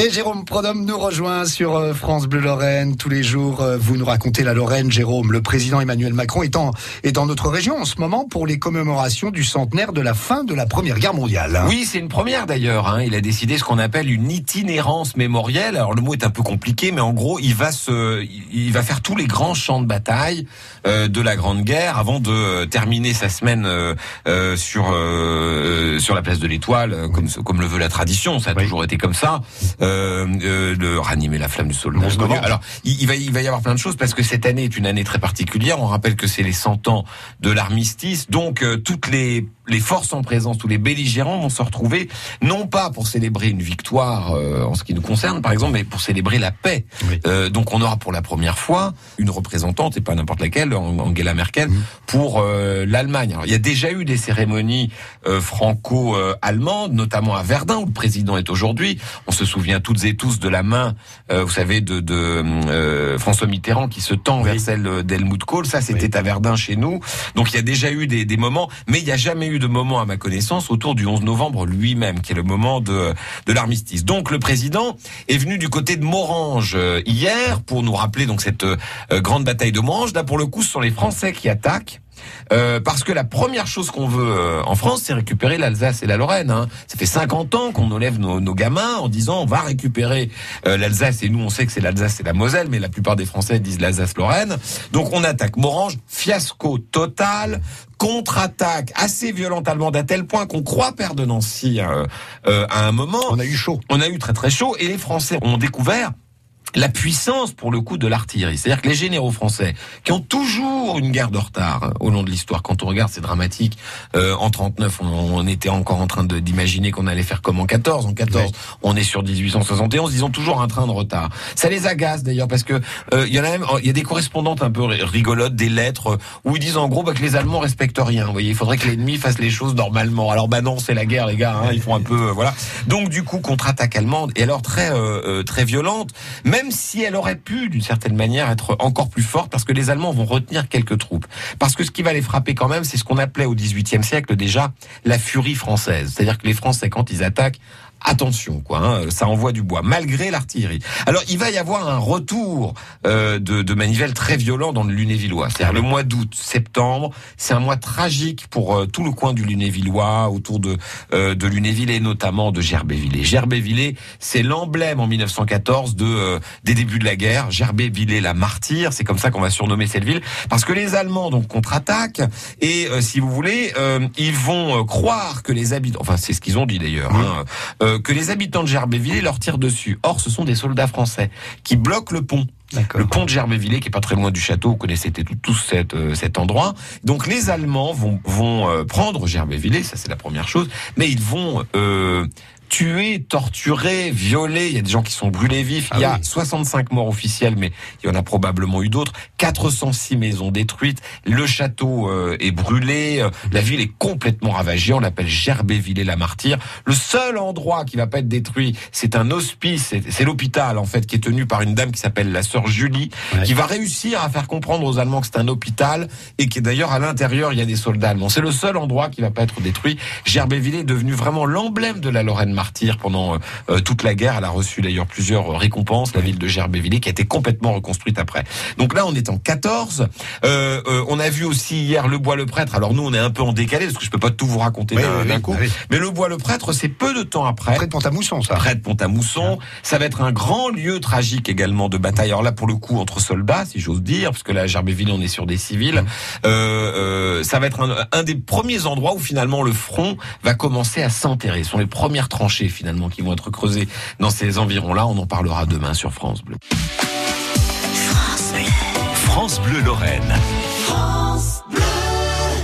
Et Jérôme Prodhomme nous rejoint sur euh, France Bleu Lorraine. Tous les jours, euh, vous nous racontez la Lorraine, Jérôme. Le président Emmanuel Macron est, est dans notre région en ce moment pour les commémorations du centenaire de la fin de la Première Guerre mondiale. Oui, c'est une première d'ailleurs. Hein. Il a décidé ce qu'on appelle une itinérance mémorielle. Alors le mot est un peu compliqué, mais en gros, il va se, il va faire tous les grands champs de bataille euh, de la Grande Guerre avant de terminer sa semaine euh, sur sur la place de l'Étoile, comme comme le veut la tradition. Ça a toujours été comme ça euh, euh, de ranimer la flamme du sol. Alors, il, va, il va y avoir plein de choses parce que cette année est une année très particulière. On rappelle que c'est les 100 ans de l'armistice, donc euh, toutes les les forces en présence, tous les belligérants vont se retrouver, non pas pour célébrer une victoire euh, en ce qui nous concerne, par exemple, mais pour célébrer la paix. Euh, donc on aura pour la première fois une représentante, et pas n'importe laquelle, Angela Merkel, pour euh, l'Allemagne. il y a déjà eu des cérémonies franco-allemandes, notamment à Verdun, où le président est aujourd'hui. On se souvient toutes et tous de la main, vous savez, de, de François Mitterrand qui se tend vers celle d'Helmut Kohl. Ça, c'était à Verdun chez nous. Donc il y a déjà eu des, des moments, mais il n'y a jamais eu de moment à ma connaissance autour du 11 novembre lui-même, qui est le moment de, de l'armistice. Donc le président est venu du côté de Morange euh, hier pour nous rappeler donc cette euh, grande bataille de Morange. Là pour le coup, ce sont les Français qui attaquent. Euh, parce que la première chose qu'on veut euh, en France, c'est récupérer l'Alsace et la Lorraine. Hein. Ça fait 50 ans qu'on enlève nos, nos, gamins en disant on va récupérer euh, l'Alsace et nous on sait que c'est l'Alsace et la Moselle, mais la plupart des Français disent l'Alsace-Lorraine. Donc on attaque Morange, fiasco total, contre-attaque assez violente allemande à tel point qu'on croit perdre Nancy à un moment. On a eu chaud. On a eu très très chaud et les Français ont découvert la puissance pour le coup de l'artillerie. C'est-à-dire que les généraux français, qui ont toujours une guerre de retard hein, au long de l'histoire, quand on regarde, c'est dramatique. Euh, en 39, on, était encore en train d'imaginer qu'on allait faire comme en 14. En 14, on est sur 1871. Ils ont toujours un train de retard. Ça les agace d'ailleurs parce que euh, il y en a même, il y a des correspondantes un peu rigolotes, des lettres où ils disent en gros bah, que les Allemands respectent rien. Vous voyez, il faudrait que l'ennemi fasse les choses normalement. Alors bah non, c'est la guerre, les gars. Hein, ils font un peu euh, voilà. Donc du coup, contre-attaque allemande et alors très euh, très violente même si elle aurait pu, d'une certaine manière, être encore plus forte, parce que les Allemands vont retenir quelques troupes. Parce que ce qui va les frapper quand même, c'est ce qu'on appelait au XVIIIe siècle déjà la furie française. C'est-à-dire que les Français, quand ils attaquent, attention, quoi, hein, ça envoie du bois, malgré l'artillerie. Alors, il va y avoir un retour euh, de, de manivelle très violent dans le Lunévillois. C'est-à-dire le mois d'août, septembre, c'est un mois tragique pour euh, tout le coin du Lunévillois, autour de euh, de Lunéville et notamment de Gerbévillers. Gerbévillers, c'est l'emblème en 1914 de euh, des débuts de la guerre. Gerbévillers, la martyre, c'est comme ça qu'on va surnommer cette ville, parce que les Allemands donc contre-attaquent et euh, si vous voulez, ils vont croire que les habitants, enfin c'est ce qu'ils ont dit d'ailleurs. Hein, euh, que les habitants de Gerbévillers leur tirent dessus. Or, ce sont des soldats français qui bloquent le pont. Le pont de Gerbévillers, qui est pas très loin du château, vous connaissez tous cet, euh, cet endroit. Donc les Allemands vont, vont euh, prendre Gerbévillers, ça c'est la première chose, mais ils vont tués, torturés, violés. Il y a des gens qui sont brûlés vifs. il y a 65 ah morts officiels, mais il y en a probablement eu d'autres. 406 maisons détruites. Le château euh, est brûlé. Euh, la ville est complètement ravagée. On l'appelle Gerbévillers-la-Martyre. Le seul endroit qui va pas être détruit, c'est un hospice. C'est l'hôpital, en fait, qui est tenu par une dame qui s'appelle la sœur Julie, qui va réussir à faire comprendre aux Allemands que c'est un hôpital et qui d'ailleurs à l'intérieur, il y a des soldats allemands. C'est le seul endroit qui va pas être détruit. Gerbévillers est devenu vraiment l'emblème de la Lorraine martyr pendant euh, euh, toute la guerre. Elle a reçu d'ailleurs plusieurs récompenses, la ville de Gerbévillers, qui a été complètement reconstruite après. Donc là, on est en 14. Euh, on a vu aussi hier le bois le prêtre. Alors nous, on est un peu en décalé parce que je peux pas tout vous raconter d'un coup. Mais le bois le prêtre, c'est peu de temps après. Près de Pont-à-Mousson, ça. Près de Pont-à-Mousson. Ça va être un grand lieu tragique également de bataille. Alors là, pour le coup, entre soldats, si j'ose dire, parce que là, à Gerbéville, on est sur des civils. ça va être un, un, des premiers endroits où finalement le front va commencer à s'enterrer. Ce sont les premières finalement qui vont être creusés dans ces environs-là. On en parlera demain sur France Bleu. France Bleu, France Bleu Lorraine.